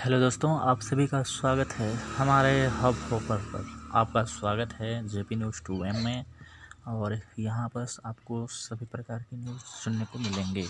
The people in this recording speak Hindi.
हेलो दोस्तों, आप सभी का स्वागत है हमारे हब हॉपर पर। आपका स्वागत है जेपी न्यूज़ टू एम में। और यहाँ पर आपको सभी प्रकार की न्यूज़ सुनने को मिलेंगे।